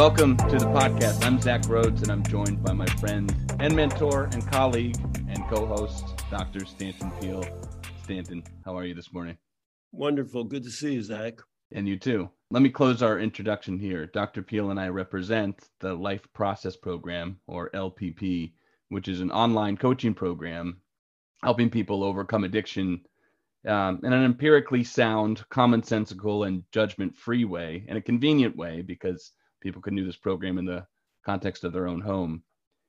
Welcome to the podcast. I'm Zach Rhodes, and I'm joined by my friend and mentor and colleague and co-host, Dr. Stanton Peele. Stanton, how are you this morning? Wonderful. Good to see you, Zach. And you too. Let me close our introduction here. Dr. Peele and I represent the Life Process Program, or LPP, which is an online coaching program helping people overcome addiction um, in an empirically sound, commonsensical, and judgment free way, and a convenient way because people can do this program in the context of their own home.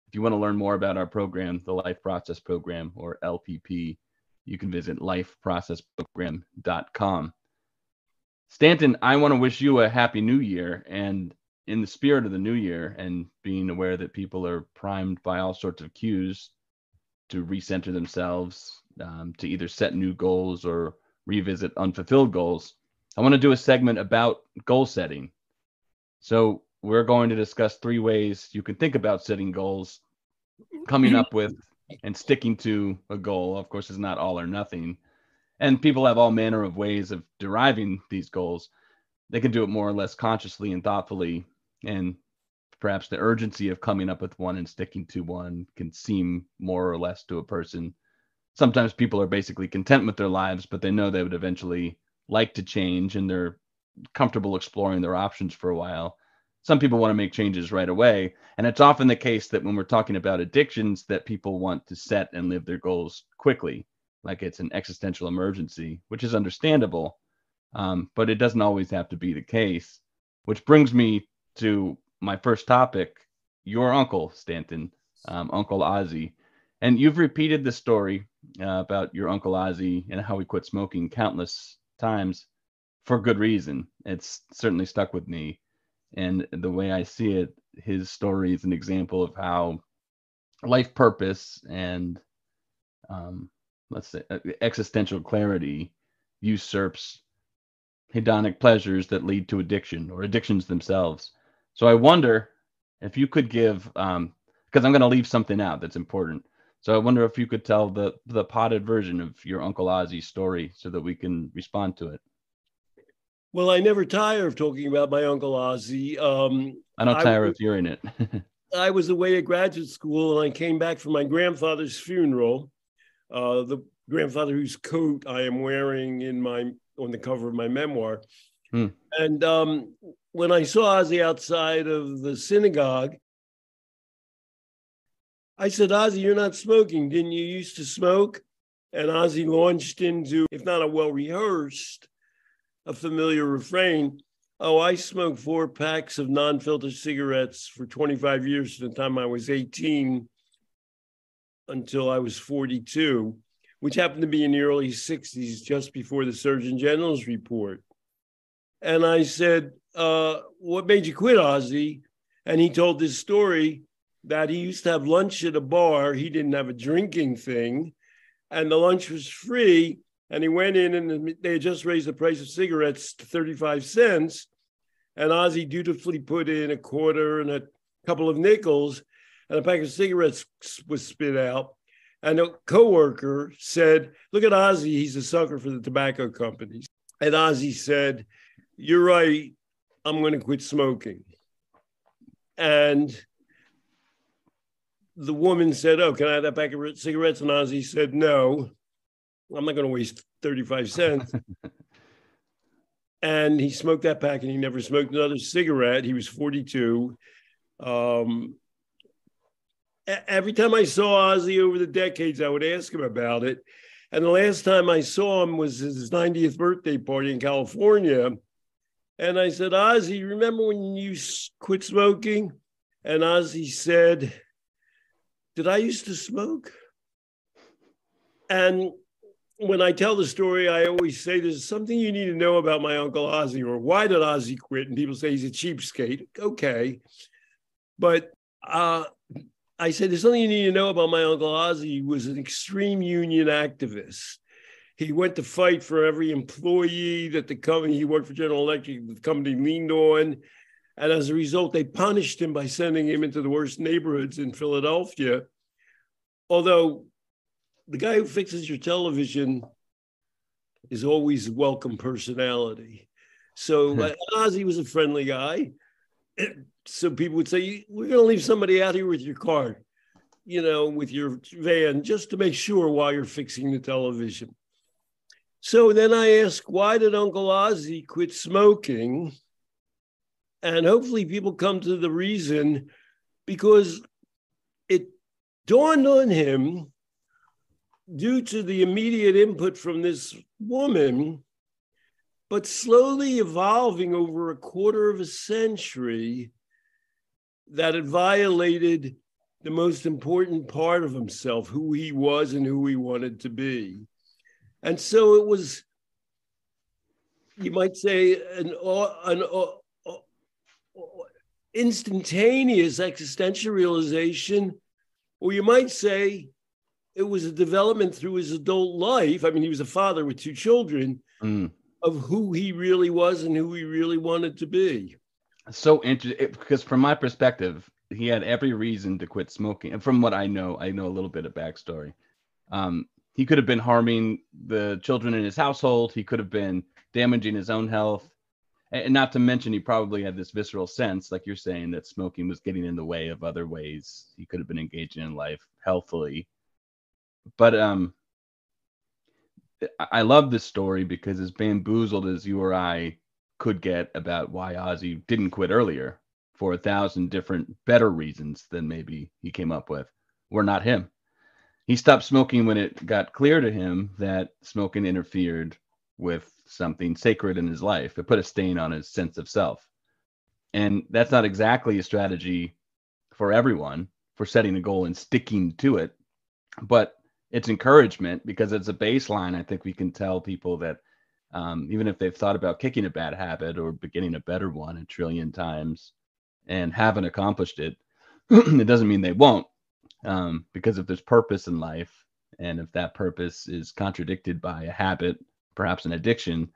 If you want to learn more about our program, the Life Process Program, or LPP, you can visit lifeprocessprogram.com. Stanton, I want to wish you a happy new year. And in the spirit of the new year and being aware that people are primed by all sorts of cues to recenter themselves, um, to either set new goals or revisit unfulfilled goals, I want to do a segment about goal setting. So, we're going to discuss three ways you can think about setting goals, coming up with and sticking to a goal. Of course, is not all or nothing. And people have all manner of ways of deriving these goals. They can do it more or less consciously and thoughtfully. And perhaps the urgency of coming up with one and sticking to one can seem more or less to a person. Sometimes people are basically content with their lives, but they know they would eventually like to change and they're comfortable exploring their options for a while some people want to make changes right away and it's often the case that when we're talking about addictions that people want to set and live their goals quickly like it's an existential emergency which is understandable um, but it doesn't always have to be the case which brings me to my first topic your uncle stanton um, uncle Ozzy. and you've repeated the story uh, about your uncle Ozzy and how he quit smoking countless times for good reason it's certainly stuck with me and the way I see it, his story is an example of how life purpose and um, let's say uh, existential clarity usurps hedonic pleasures that lead to addiction or addictions themselves. So I wonder if you could give, because um, I'm going to leave something out that's important. So I wonder if you could tell the the potted version of your Uncle Ozzy's story so that we can respond to it. Well, I never tire of talking about my Uncle Ozzy. Um, I don't tire I, of hearing it. I was away at graduate school and I came back from my grandfather's funeral. Uh, the grandfather whose coat I am wearing in my on the cover of my memoir. Hmm. And um, when I saw Ozzy outside of the synagogue, I said, Ozzy, you're not smoking. Didn't you used to smoke? And Ozzy launched into, if not a well rehearsed, a familiar refrain. Oh, I smoked four packs of non filtered cigarettes for 25 years from the time I was 18 until I was 42, which happened to be in the early 60s, just before the Surgeon General's report. And I said, uh, What made you quit, Ozzie? And he told this story that he used to have lunch at a bar. He didn't have a drinking thing, and the lunch was free and he went in and they had just raised the price of cigarettes to 35 cents. And Ozzie dutifully put in a quarter and a couple of nickels, and a pack of cigarettes was spit out. And a coworker said, Look at Ozzie, he's a sucker for the tobacco companies. And Ozzie said, You're right, I'm going to quit smoking. And the woman said, Oh, can I have that pack of cigarettes? And Ozzie said, No. I'm not going to waste 35 cents. and he smoked that pack and he never smoked another cigarette. He was 42. Um, every time I saw Ozzy over the decades, I would ask him about it. And the last time I saw him was his 90th birthday party in California. And I said, Ozzie, remember when you quit smoking? And Ozzy said, Did I used to smoke? And when I tell the story, I always say there's something you need to know about my uncle Ozzie, or why did Ozzie quit? And people say he's a cheapskate. Okay, but uh, I said there's something you need to know about my uncle Ozzie. He was an extreme union activist. He went to fight for every employee that the company he worked for General Electric, the company leaned on. And as a result, they punished him by sending him into the worst neighborhoods in Philadelphia. Although the guy who fixes your television is always welcome personality. So Ozzie was a friendly guy. so people would say, We're going to leave somebody out here with your car, you know, with your van, just to make sure while you're fixing the television. So then I asked, Why did Uncle Ozzy quit smoking? And hopefully people come to the reason because it dawned on him due to the immediate input from this woman, but slowly evolving over a quarter of a century, that it violated the most important part of himself, who he was and who he wanted to be. And so it was, you might say, an, an, an instantaneous existential realization, or you might say it was a development through his adult life. I mean, he was a father with two children mm. of who he really was and who he really wanted to be. So interesting because, from my perspective, he had every reason to quit smoking. And from what I know, I know a little bit of backstory. Um, he could have been harming the children in his household. He could have been damaging his own health. And not to mention, he probably had this visceral sense, like you're saying, that smoking was getting in the way of other ways he could have been engaging in life healthily but um, I love this story because as bamboozled as you or I could get about why Ozzy didn't quit earlier for a thousand different better reasons than maybe he came up with, were not him. He stopped smoking when it got clear to him that smoking interfered with something sacred in his life. It put a stain on his sense of self. And that's not exactly a strategy for everyone for setting a goal and sticking to it. But it's encouragement because it's a baseline. I think we can tell people that um, even if they've thought about kicking a bad habit or beginning a better one a trillion times and haven't accomplished it, it doesn't mean they won't. Um, because if there's purpose in life, and if that purpose is contradicted by a habit, perhaps an addiction,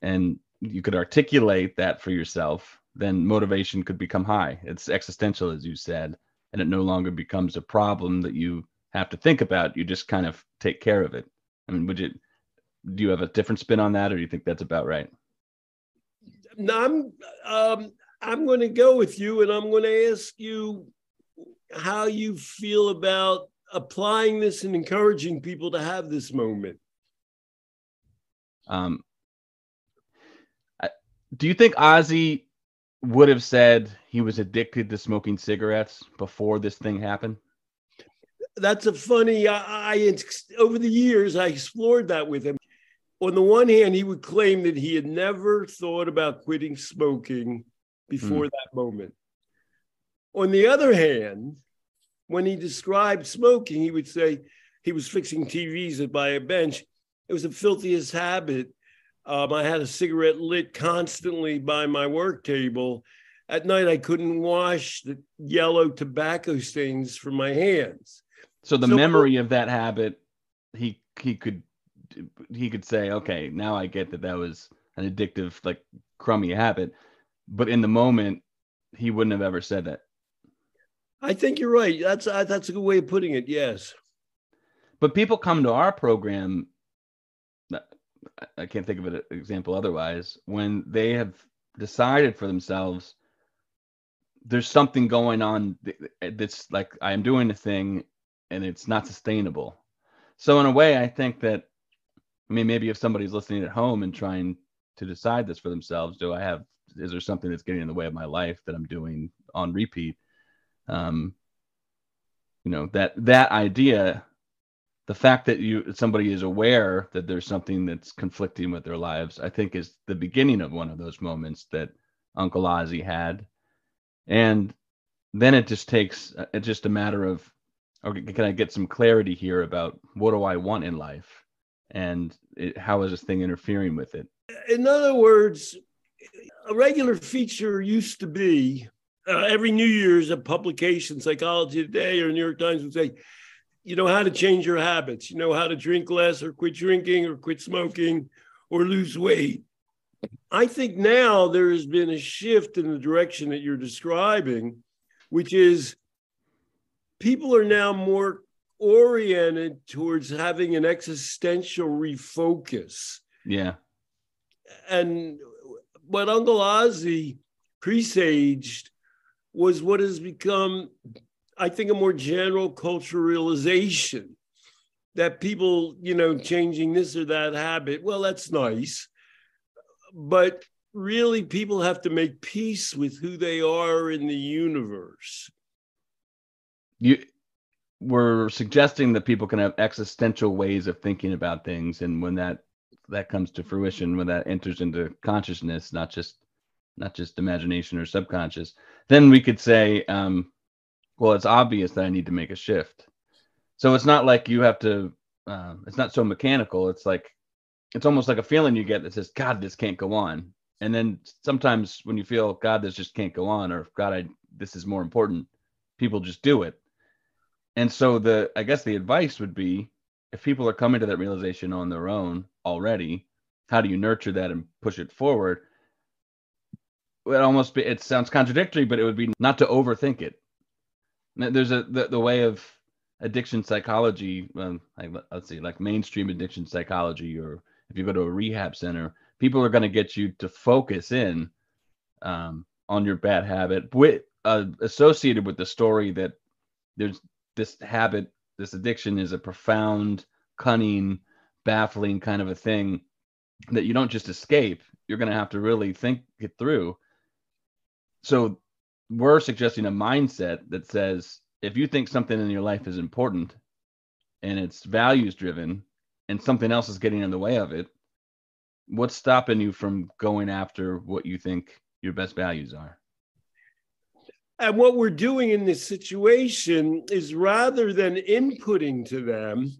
and you could articulate that for yourself, then motivation could become high. It's existential, as you said, and it no longer becomes a problem that you have to think about. You just kind of take care of it. I mean, would you do you have a different spin on that, or do you think that's about right? No, I'm um, I'm going to go with you, and I'm going to ask you how you feel about applying this and encouraging people to have this moment. Um, I, do you think Ozzy would have said he was addicted to smoking cigarettes before this thing happened? That's a funny. I, I over the years I explored that with him. On the one hand, he would claim that he had never thought about quitting smoking before mm. that moment. On the other hand, when he described smoking, he would say he was fixing TVs by a bench. It was the filthiest habit. Um, I had a cigarette lit constantly by my work table. At night, I couldn't wash the yellow tobacco stains from my hands. So the so, memory of that habit, he he could he could say, okay, now I get that that was an addictive, like crummy habit, but in the moment, he wouldn't have ever said that. I think you're right. That's uh, that's a good way of putting it. Yes. But people come to our program. I can't think of an example otherwise when they have decided for themselves there's something going on that's like I am doing a thing and it's not sustainable. So in a way, I think that I mean maybe if somebody's listening at home and trying to decide this for themselves, do I have is there something that's getting in the way of my life that I'm doing on repeat? Um, you know that that idea, the fact that you somebody is aware that there's something that's conflicting with their lives, I think is the beginning of one of those moments that Uncle Ozzy had, and then it just takes it's just a matter of okay, can I get some clarity here about what do I want in life, and it, how is this thing interfering with it? In other words, a regular feature used to be uh, every New Year's a publication, Psychology Today or New York Times would say, you know how to change your habits, you know how to drink less or quit drinking or quit smoking or lose weight. I think now there has been a shift in the direction that you're describing, which is people are now more oriented towards having an existential refocus. Yeah. And what Uncle Ozzy presaged was what has become, I think, a more general cultural realization that people, you know, changing this or that habit, well, that's nice. But really, people have to make peace with who they are in the universe. You were suggesting that people can have existential ways of thinking about things, and when that that comes to fruition, when that enters into consciousness, not just not just imagination or subconscious, then we could say, um, well, it's obvious that I need to make a shift. So it's not like you have to. Uh, it's not so mechanical. It's like it's almost like a feeling you get that says, "God, this can't go on." And then sometimes when you feel, "God, this just can't go on," or "God, I this is more important," people just do it. And so the I guess the advice would be, if people are coming to that realization on their own already, how do you nurture that and push it forward? It almost be it sounds contradictory, but it would be not to overthink it. There's a the, the way of addiction psychology, like, let's see, like mainstream addiction psychology, or if you go to a rehab center, people are going to get you to focus in um, on your bad habit, with uh, associated with the story that there's this habit, this addiction is a profound, cunning, baffling kind of a thing that you don't just escape. You're going to have to really think it through. So we're suggesting a mindset that says if you think something in your life is important and it's values driven and something else is getting in the way of it, what's stopping you from going after what you think your best values are? And what we're doing in this situation is rather than inputting to them,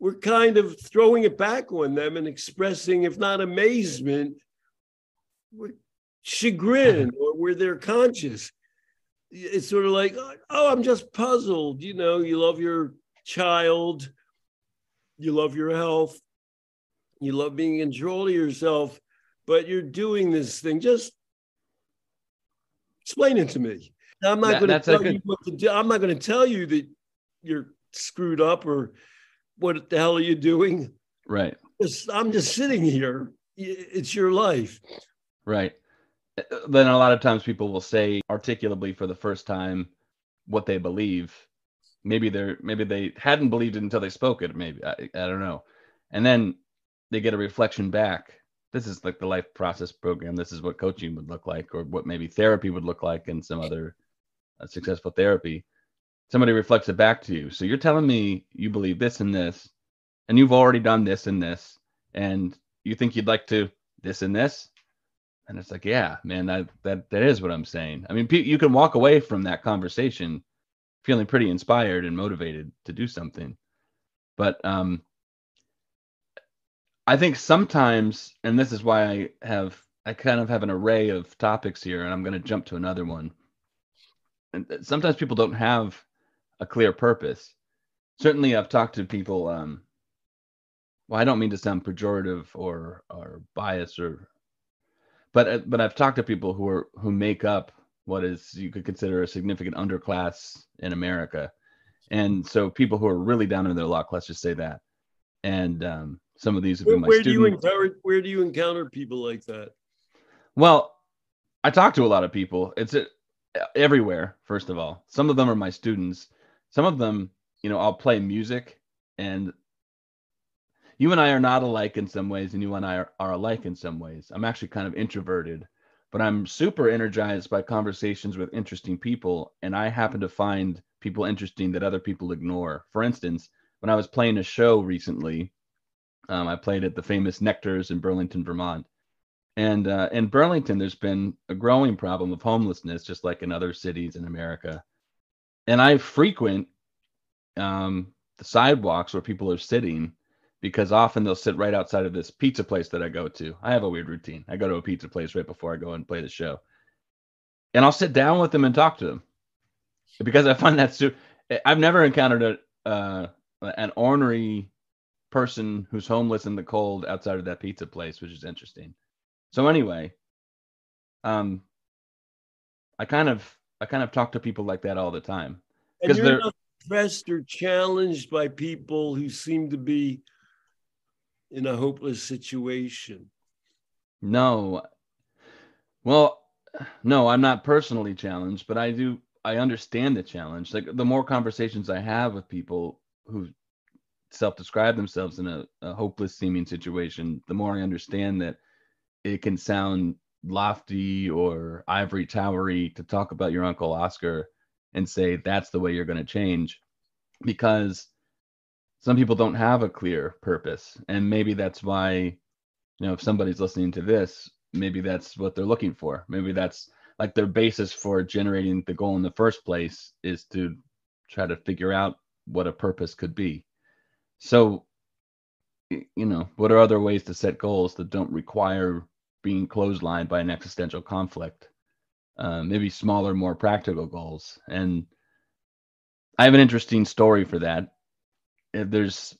we're kind of throwing it back on them and expressing, if not amazement, chagrin mm-hmm. or where they're conscious it's sort of like, oh, I'm just puzzled. You know, you love your child, you love your health, you love being in control of yourself, but you're doing this thing. Just explain it to me. I'm not that, going to tell good... you what to do. I'm not going to tell you that you're screwed up or what the hell are you doing. Right. Just, I'm just sitting here. It's your life. Right then a lot of times people will say articulately for the first time what they believe maybe they're maybe they hadn't believed it until they spoke it maybe I, I don't know and then they get a reflection back this is like the life process program this is what coaching would look like or what maybe therapy would look like and some other uh, successful therapy somebody reflects it back to you so you're telling me you believe this and this and you've already done this and this and you think you'd like to this and this and it's like, yeah, man, that that that is what I'm saying. I mean, you can walk away from that conversation feeling pretty inspired and motivated to do something. But um I think sometimes, and this is why I have I kind of have an array of topics here, and I'm going to jump to another one. And sometimes people don't have a clear purpose. Certainly, I've talked to people. Um, well, I don't mean to sound pejorative or or biased or but uh, but I've talked to people who are who make up what is you could consider a significant underclass in America, and so people who are really down in their luck. Let's just say that. And um, some of these have been my where students. do you encounter where do you encounter people like that? Well, I talk to a lot of people. It's a, everywhere. First of all, some of them are my students. Some of them, you know, I'll play music and you and I are not alike in some ways, and you and I are, are alike in some ways. I'm actually kind of introverted, but I'm super energized by conversations with interesting people, and I happen to find people interesting that other people ignore. For instance, when I was playing a show recently, um, I played at the famous Nectar's in Burlington, Vermont. And uh, in Burlington, there's been a growing problem of homelessness, just like in other cities in America. And I frequent um, the sidewalks where people are sitting because often they'll sit right outside of this pizza place that I go to. I have a weird routine. I go to a pizza place right before I go and play the show. And I'll sit down with them and talk to them because I find that so I've never encountered a uh, an ornery person who's homeless in the cold outside of that pizza place, which is interesting. So anyway, um, I kind of I kind of talk to people like that all the time because they're not pressed or challenged by people who seem to be in a hopeless situation? No. Well, no, I'm not personally challenged, but I do I understand the challenge. Like the more conversations I have with people who self-describe themselves in a, a hopeless seeming situation, the more I understand that it can sound lofty or ivory towery to talk about your uncle Oscar and say that's the way you're going to change because some people don't have a clear purpose. And maybe that's why you know if somebody's listening to this maybe that's what they're looking for. Maybe that's like their basis for generating the goal in the first place is to try to figure out what a purpose could be so you know what are other ways to set goals that don't require being clotheslined by an existential conflict uh, maybe smaller more practical goals and i have an interesting story for that there's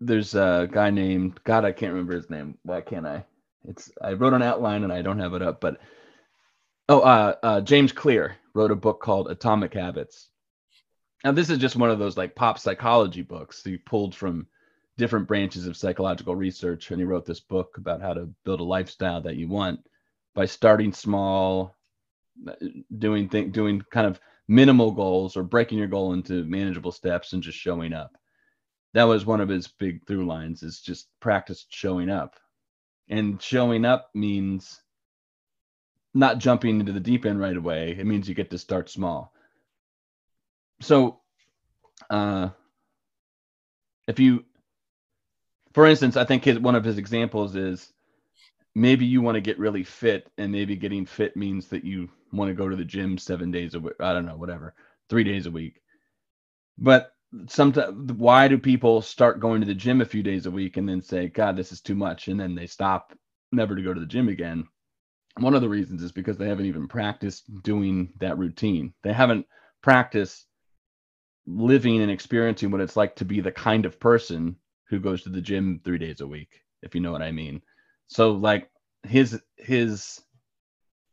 there's a guy named God, I can't remember his name. Why can't I? It's I wrote an outline and I don't have it up, but oh, uh, uh, James Clear wrote a book called Atomic Habits. Now this is just one of those like pop psychology books he pulled from different branches of psychological research, and he wrote this book about how to build a lifestyle that you want by starting small, doing thing, doing kind of minimal goals or breaking your goal into manageable steps and just showing up. That was one of his big through lines is just practice showing up. And showing up means not jumping into the deep end right away. It means you get to start small. So uh if you for instance, I think his, one of his examples is maybe you want to get really fit and maybe getting fit means that you want to go to the gym seven days a week i don't know whatever three days a week. But sometimes why do people start going to the gym a few days a week and then say god this is too much and then they stop never to go to the gym again? One of the reasons is because they haven't even practiced doing that routine. They haven't practiced living and experiencing what it's like to be the kind of person who goes to the gym three days a week if you know what i mean so like his his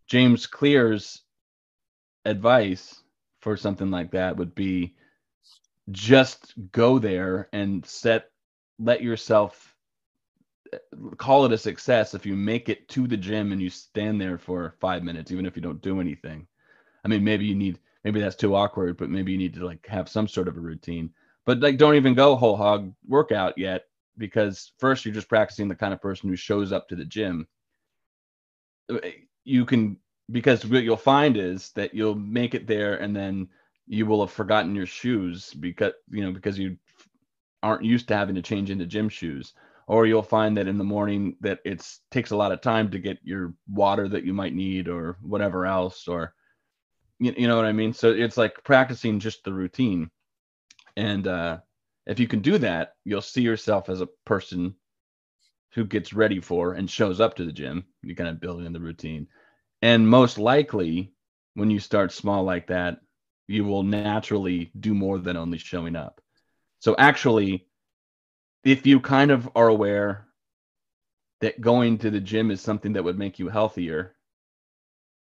James Clear's advice for something like that would be just go there and set let yourself call it a success if you make it to the gym and you stand there for 5 minutes even if you don't do anything. I mean maybe you need maybe that's too awkward but maybe you need to like have some sort of a routine. But like don't even go whole hog workout yet because first you're just practicing the kind of person who shows up to the gym. Uh, you can because what you'll find is that you'll make it there and then you will have forgotten your shoes because you know because you aren't used to having to change into gym shoes or you'll find that in the morning that it takes a lot of time to get your water that you might need or whatever else or you, you know what i mean so it's like practicing just the routine and uh if you can do that, you'll see yourself as a person who gets ready for and shows up to the gym. You kind of build in the routine. And most likely, when you start small like that, you will naturally do more than only showing up. So, actually, if you kind of are aware that going to the gym is something that would make you healthier,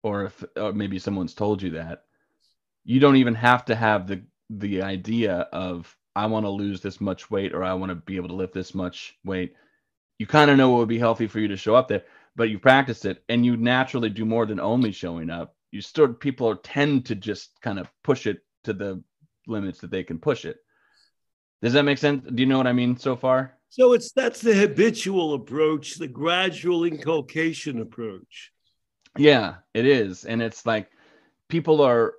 or if or maybe someone's told you that, you don't even have to have the the idea of I want to lose this much weight or I want to be able to lift this much weight. You kind of know what would be healthy for you to show up there, but you practice it and you naturally do more than only showing up. You still people are, tend to just kind of push it to the limits that they can push it. Does that make sense? Do you know what I mean so far? So it's that's the habitual approach, the gradual inculcation approach. Yeah, it is. And it's like people are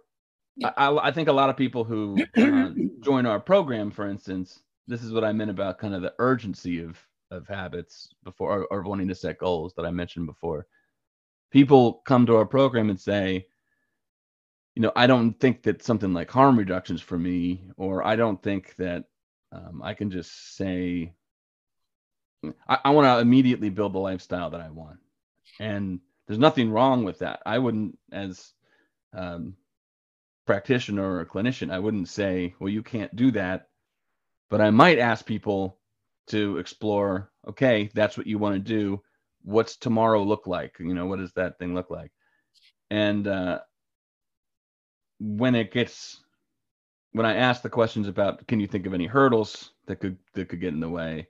I, I, think a lot of people who uh, join our program, for instance, this is what I meant about kind of the urgency of of habits before or, or wanting to set goals that I mentioned before. People come to our program and say, you know, I don't think that something like harm reductions for me, or I don't think that um, I can just say, I, I want to immediately build the lifestyle that I want. And there's nothing wrong with that. I wouldn't, as um, practitioner or a clinician, I wouldn't say, well, you can't do that. But I might ask people to explore, okay, that's what you want to do. What's tomorrow look like? You know, what does that thing look like? And uh, when it gets, when I ask the questions about, can you think of any hurdles that could that could get in the way,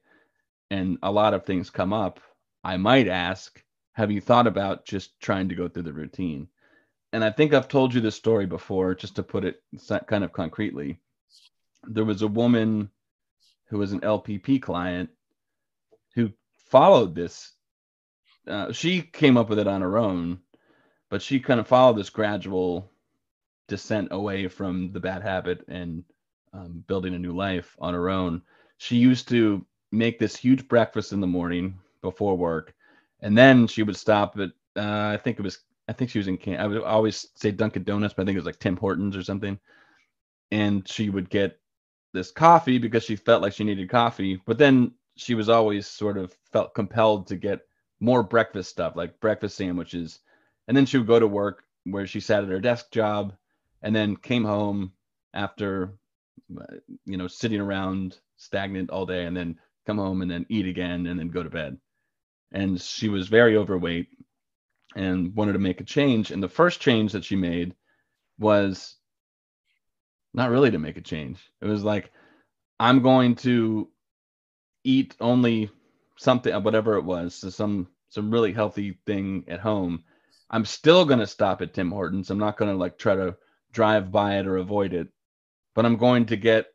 and a lot of things come up, I might ask, have you thought about just trying to go through the routine? And I think I've told you this story before, just to put it kind of concretely. There was a woman who was an LPP client who followed this. Uh, she came up with it on her own, but she kind of followed this gradual descent away from the bad habit and um, building a new life on her own. She used to make this huge breakfast in the morning before work, and then she would stop at uh, I think it was I think she was in Can I would always say Dunkin' Donuts, but I think it was like Tim Hortons or something. And she would get this coffee because she felt like she needed coffee, but then she was always sort of felt compelled to get more breakfast stuff like breakfast sandwiches. And then she would go to work where she sat at her desk job and then came home after you know sitting around stagnant all day and then come home and then eat again and then go to bed and she was very overweight and wanted to make a change. And the first change that she made was not really to make a change. It was like i'm going to eat only something whatever it was so some some really healthy thing at home. I'm still going to stop at tim hortons. I'm not going to like try to drive by it or avoid it. But i'm going to get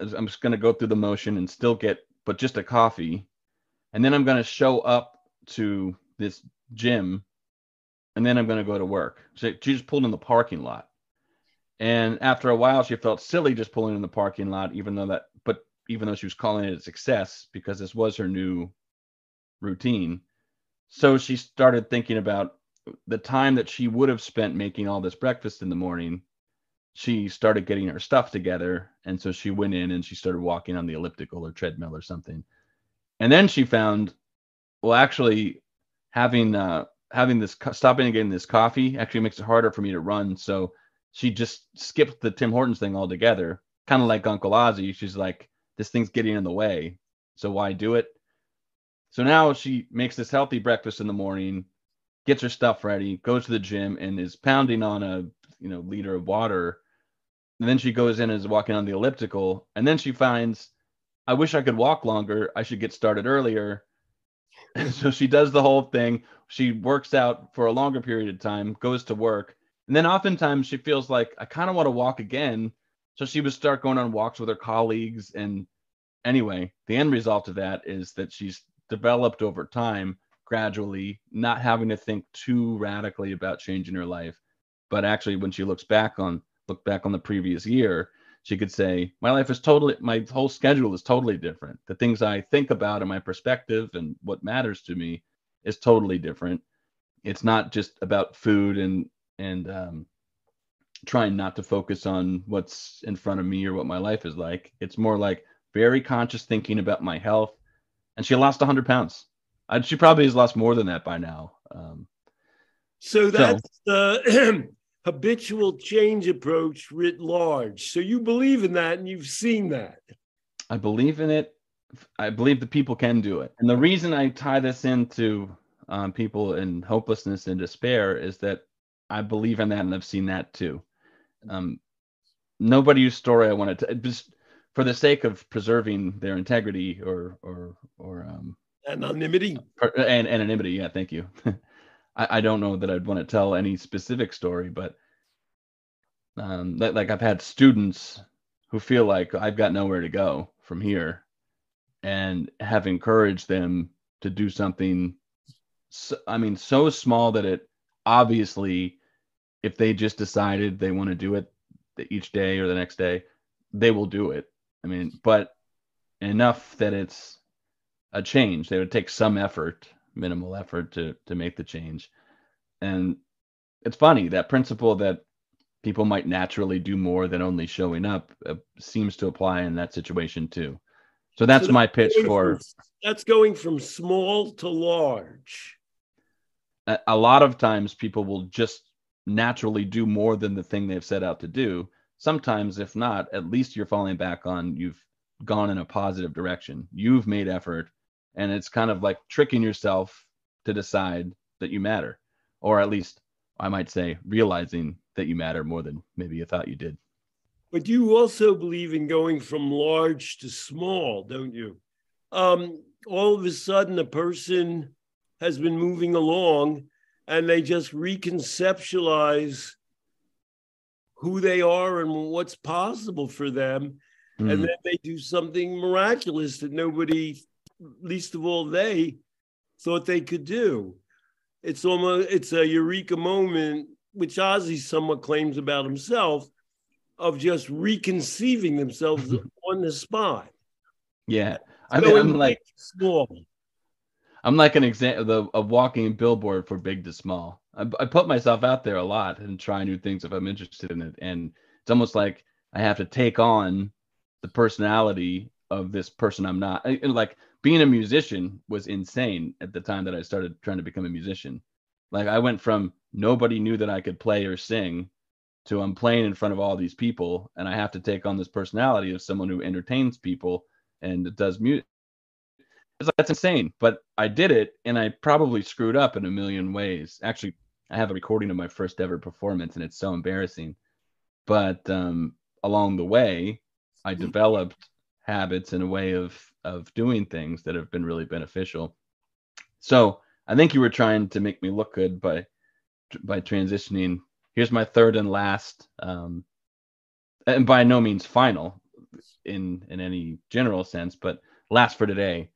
i'm just going to go through the motion and still get but just a coffee. And then i'm going to show up to this gym and then I'm going to go to work. So she just pulled in the parking lot. And after a while, she felt silly just pulling in the parking lot, even though that, but even though she was calling it a success because this was her new routine. So she started thinking about the time that she would have spent making all this breakfast in the morning. She started getting her stuff together. And so she went in and she started walking on the elliptical or treadmill or something. And then she found well, actually, having uh, having this stopping and getting this coffee actually makes it harder for me to run. So she just skipped the Tim Hortons thing altogether, kind of like Uncle Ozzy. She's like, this thing's getting in the way, so why do it? So now she makes this healthy breakfast in the morning, gets her stuff ready, goes to the gym, and is pounding on a you know liter of water. And then she goes in and is walking on the elliptical, and then she finds, I wish I could walk longer. I should get started earlier so she does the whole thing. She works out for a longer period of time, goes to work, and then oftentimes she feels like I kind of want to walk again. So she would start going on walks with her colleagues. And anyway, the end result of that is that she's developed over time, gradually, not having to think too radically about changing her life. But actually, when she looks back on look back on the previous year, she could say my life is totally my whole schedule is totally different. The things i think about and my perspective and what matters to me is totally different. It's not just about food and and um, trying not to focus on what's in front of me or what my life is like. It's more like very conscious thinking about my health. And she lost 100 pounds. I, she probably has lost more than that by now um, so that's so, uh, habitual change approach writ large. So you believe in that and you've seen that. I believe in it. I believe the people can do it. And the reason I tie this into um, people in hopelessness and despair is that I believe in that and I've seen that too. Um, nobody whose story I wanted to just for the sake of preserving their integrity or or or um, anonymity and anonymity. Yeah, thank you. I, I don't know that I'd want to tell any specific story, but um, that, like I've had students who feel like I've got nowhere to go from here, and have encouraged them to do something. So, I mean, so small that it obviously, if they just decided they want to do it each day or the next day, they will do it. I mean, but enough that it's a change. They would take some effort minimal effort to to make the change. And it's funny that principle that people might naturally do more than only showing up uh, seems to apply in that situation too. So that's, so my pitch for from, that's going from small to large. A, a lot of times people will just naturally do more than the thing they've set out to do. Sometimes if not, at least you're falling back on you've gone in a positive direction. You've made effort and it's kind of like tricking yourself to decide that you matter or at least i might say realizing that you matter more than maybe you thought you did but you also believe in going from large to small don't you um, all of a sudden a person has been moving along and they just reconceptualize who they are and what's possible for them. Mm. And then they do something miraculous that nobody, least of all they, thought they could do. It's almost it's a eureka moment, which Ozzy somewhat claims about himself, of just reconceiving themselves mm-hmm. on the spot. Yeah. I mean, I'm like small. I'm like an example of a walking billboard for big to small. I, I put myself out there a lot and try new things if I'm interested in it. And it's almost like I have to take on the personality of this person I'm not. I, like being a musician was insane at the time that I started trying to become a musician. Like I went from nobody knew that I could play or sing to I'm playing in front of all these people and I have to take on this personality of someone who entertains people and does music. Like, that's insane, but I did it and I probably screwed up in a million ways. Actually, I have a recording of my first ever performance and it's so embarrassing. But um, along the way, I developed habits and a way of of doing things that have been really beneficial. So I think you were trying to make me look good by by transitioning. Here's my third and last, um, and by no means final in in any general sense, but last for today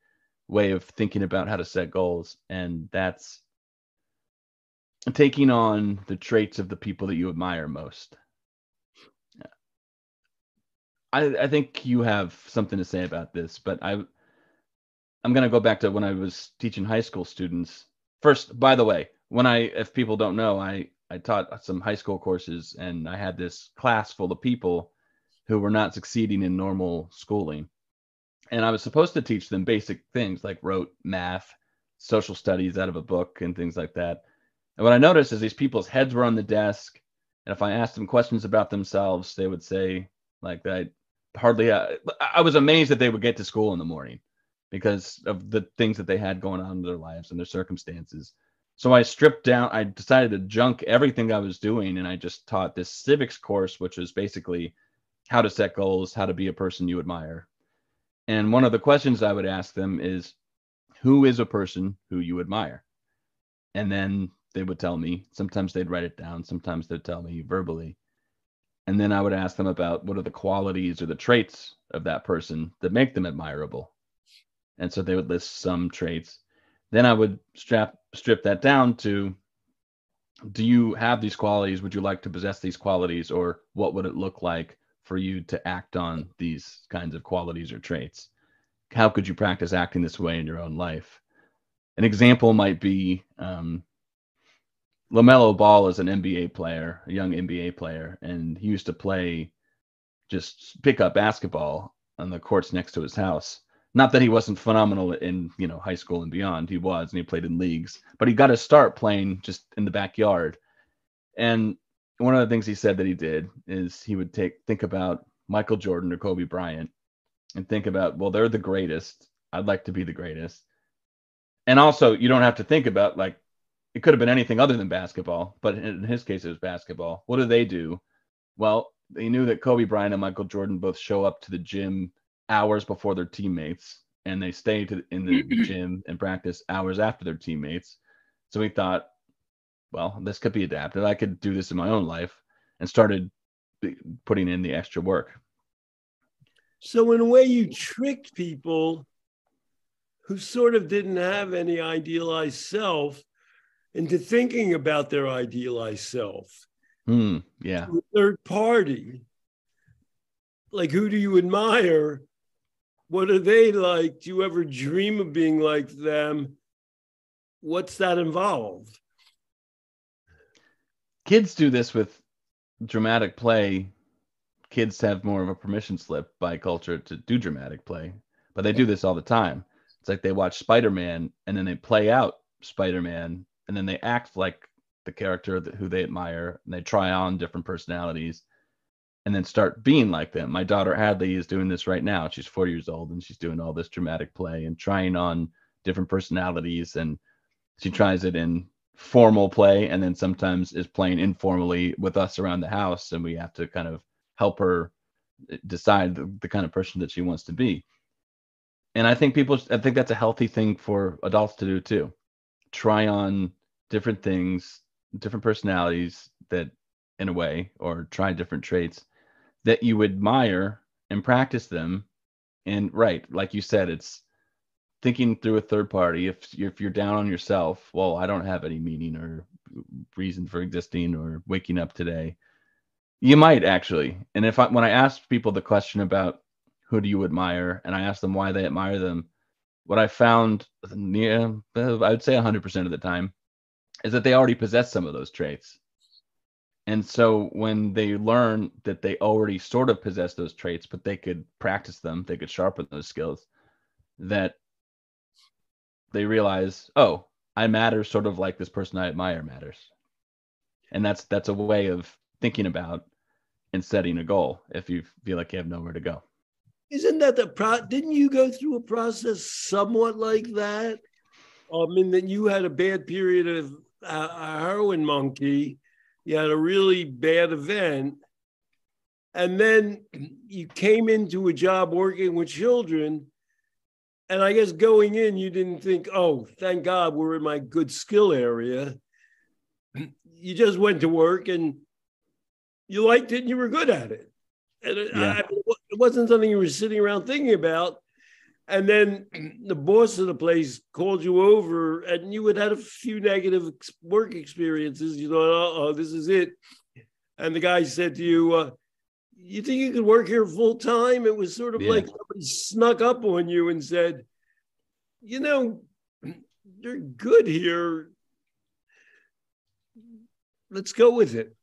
way of thinking about how to set goals, and that's taking on the traits of the people that you admire most. I, I think you have something to say about this, but I I'm gonna go back to when I was teaching high school students. First, by the way, when I if people don't know, I I taught some high school courses and I had this class full of people who were not succeeding in normal schooling. And I was supposed to teach them basic things like rote math, social studies out of a book and things like that. And what I noticed is these people's heads were on the desk. And if I asked them questions about themselves, they would say like that hardly uh, I was amazed that they would get to school in the morning because of the things that they had going on in their lives and their circumstances. So I stripped down, I decided to junk everything I was doing and I just taught this civics course, which is basically how to set goals, how to be a person you admire. And one of the questions I would ask them is, who is a person who you admire? And then they would tell me. Sometimes they'd write it down, sometimes they'd tell me verbally. And then I would ask them about what are the qualities or the traits of that person that make them admirable. And so they would list some traits. Then I would strap strip that down to do you have these qualities? Would you like to possess these qualities? Or what would it look like for you to act on these kinds of qualities or traits? How could you practice acting this way in your own life? An example might be um, LaMelo Ball is an NBA player, a young NBA player, and he used to play just pick up basketball on the courts next to his house. Not that he wasn't phenomenal in, you know, high school and beyond. He was, and he played in leagues, but he got to start playing just in the backyard. And one of the things he said that he did is he would take think about Michael Jordan or Kobe Bryant and think about, well, they're the greatest. I'd like to be the greatest. And also, you don't have to think about like it could have been anything other than basketball, but in his case, it was basketball. What do they do? Well, they knew that Kobe Bryant and Michael Jordan both show up to the gym hours before their teammates, and they stay to, in the gym and practice hours after their teammates. So we thought, well, this could be adapted. I could do this in my own life, and started eh, putting in the extra work. So, in a way, you tricked people who sort of didn't have any idealized self into thinking about their idealized self. Mm, yeah. Third party. Like, who do you admire? What are they like? Do you ever dream of being like them? What's that involved? Kids do this with dramatic play. Kids have more of a permission slip by culture to do dramatic play, but they do this all the time. It's like they watch Spider Man and then they play out Spider Man and then they act like the character that, who they admire and they try on different personalities and then start being like them. My daughter Hadley is doing this right now. She's four years old and she's doing all this dramatic play and trying on different personalities. And she tries it in formal play and then sometimes is playing informally with us around the house. And we have to kind of help her eh, decide the, the kind of person that she wants to be. And I think people, I think that's a healthy thing for adults to do too try on different things, different personalities that, in a way, or try different traits that you admire and practice them. And right, like you said, it's thinking through a third party. If if you're down on yourself, well, I don't have any meaning or reason for existing or waking up today. You might actually. And if I when I ask people the question about who do you admire, and I ask them why they admire them, what I found, yeah, I would say 100% of the time, is that they already possess some of those traits. And so when they learn that they already sort of possess those traits, but they could practice them, they could sharpen those skills, that they realize, oh, I matter sort of like this person I admire matters. And that's that's a way of thinking about and setting a goal if you feel like you have nowhere to go. Isn't that the pro? Didn't you go through a process somewhat like that? I mean, that you had a bad period of uh, a heroin monkey, you had a really bad event, and then you came into a job working with children. And I guess going in, you didn't think, oh, thank God we're in my good skill area. You just went to work and you liked it and you were good at it. And yeah. I, it wasn't something you were sitting around thinking about. And then the boss of the place called you over, and you had had a few negative work experiences. You thought, oh, this is it. And the guy said to you, uh, You think you could work here full time? It was sort of yeah. like somebody snuck up on you and said, You know, you're good here. Let's go with it.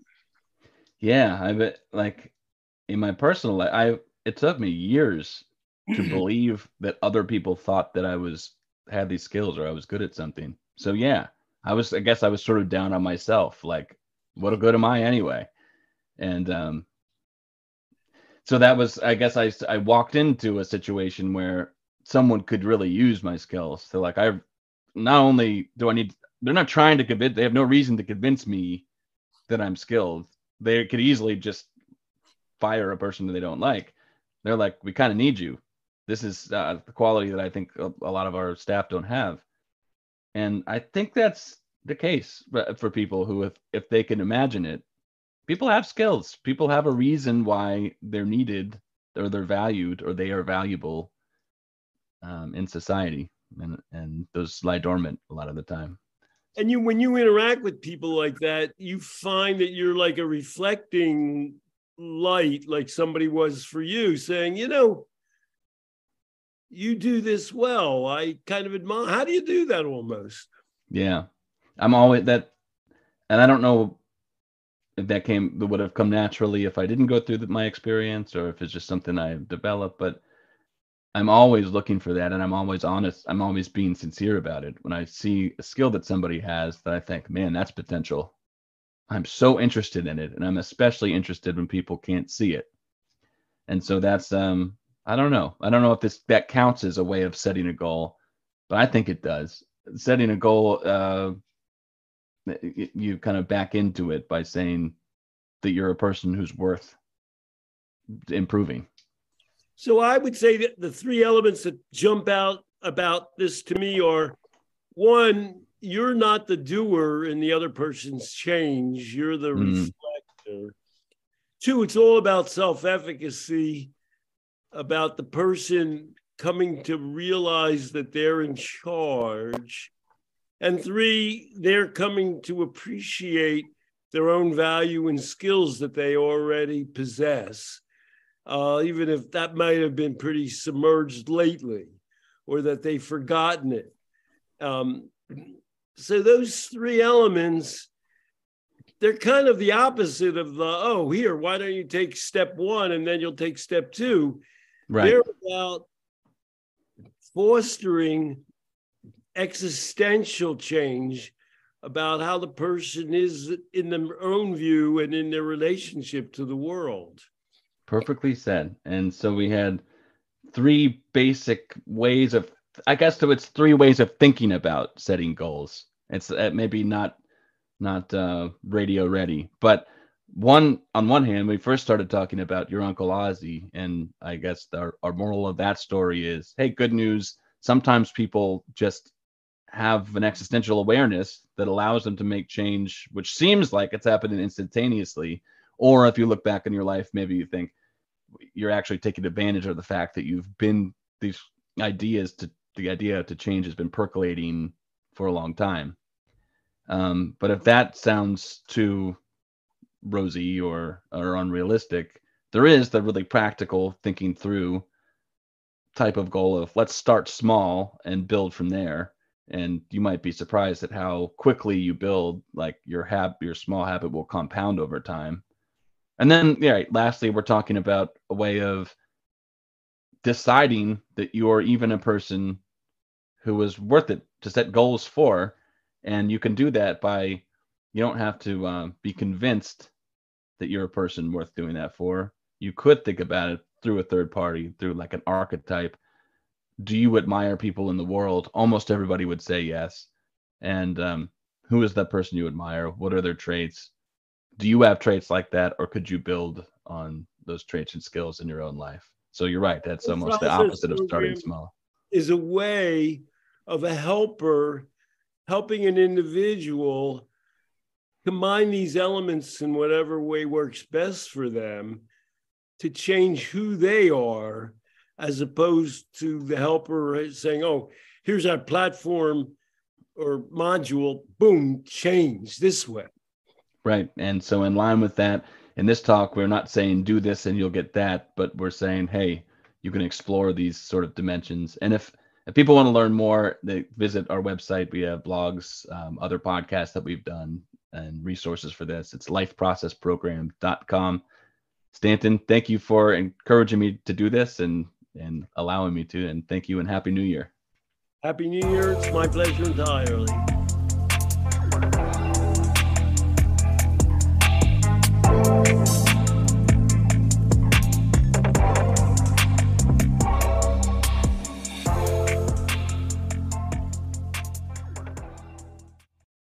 Yeah, I bet like in my personal life, I it took me years to believe that other people thought that I was had these skills or I was good at something. So yeah, I was I guess I was sort of down on myself like what a good am I anyway? And um so that was I guess I I walked into a situation where someone could really use my skills. So like I not only do I need they're not trying to convince they have no reason to convince me that I'm skilled. They could easily just fire a person that they don't like. They're like, we kind of need you. This is uh, the quality that I think a, a lot of our staff don't have. And I think that's the case for people who, if, if they can imagine it, people have skills. People have a reason why they're needed or they're valued or they are valuable um, in society. And, and those lie dormant a lot of the time and you when you interact with people like that you find that you're like a reflecting light like somebody was for you saying you know you do this well. I kind of admire how do you do that almost? Yeah. I'm always that and i don't know if that came that would have come naturally if i didn't go through my experience or if it's just something i've developed but i'm always looking for that and i'm always honest i'm always being sincere about it. When i see a skill that somebody has that i think man that's potential I'm so interested in it, and I'm especially interested when people can't see it. And so that's um I don't know. I don't know if this that counts as a way of setting a goal, but I think it does. Setting a goal, uh, you kind of back into it by saying that you're a person who's worth improving. So I would say that the three elements that jump out about this to me are one, you're not the doer in the other person's change. You're the mm. reflector. Two, it's all about self efficacy, about the person coming to realize that they're in charge. And three, they're coming to appreciate their own value and skills that they already possess, uh, even if that might have been pretty submerged lately or that they've forgotten it. Um, so those three elements, they're kind of the opposite of the, oh, here, why don't you take step one and then you'll take step two? Right. They're about fostering existential change about how the person is in their own view and in their relationship to the world. Perfectly said. And so we had three basic ways of I guess so it's three ways of thinking about setting goals. It's uh, maybe not not uh, radio ready, but one on one hand, we first started talking about your uncle Ozzy, and I guess our, our moral of that story is, hey, good news. Sometimes people just have an existential awareness that allows them to make change, which seems like it's happening instantaneously. Or if you look back in your life, maybe you think you're actually taking advantage of the fact that you've been these ideas to the idea to change has been percolating for a long time. Um, but if that sounds too rosy or or unrealistic, there is the really practical thinking through type of goal of let's start small and build from there and you might be surprised at how quickly you build like your hab your small habit will compound over time and then yeah lastly we're talking about a way of deciding that you're even a person who is worth it to set goals for and you can do that by you don't have to uh, be convinced that you're a person worth doing that for you could think about it through a third party through like an archetype do you admire people in the world? Almost everybody would say yes. And um, who is that person you admire? What are their traits? Do you have traits like that, or could you build on those traits and skills in your own life? So you're right. That's almost the opposite of starting small. Is a way of a helper helping an individual combine these elements in whatever way works best for them to change who they are as opposed to the helper saying, oh, here's our platform or module, boom, change this way. Right. And so, in line with that, in this talk, we're not saying do this and you'll get that, but we're saying, hey, you can explore these sort of dimensions. And if if people want to learn more, they visit our website. We have blogs, um, other podcasts that we've done, and resources for this. It's lifeprocessprogram.com. Stanton, thank you for encouraging me to do this and and allowing me to. And thank you and Happy New Year. Happy New Year. It's my pleasure entirely.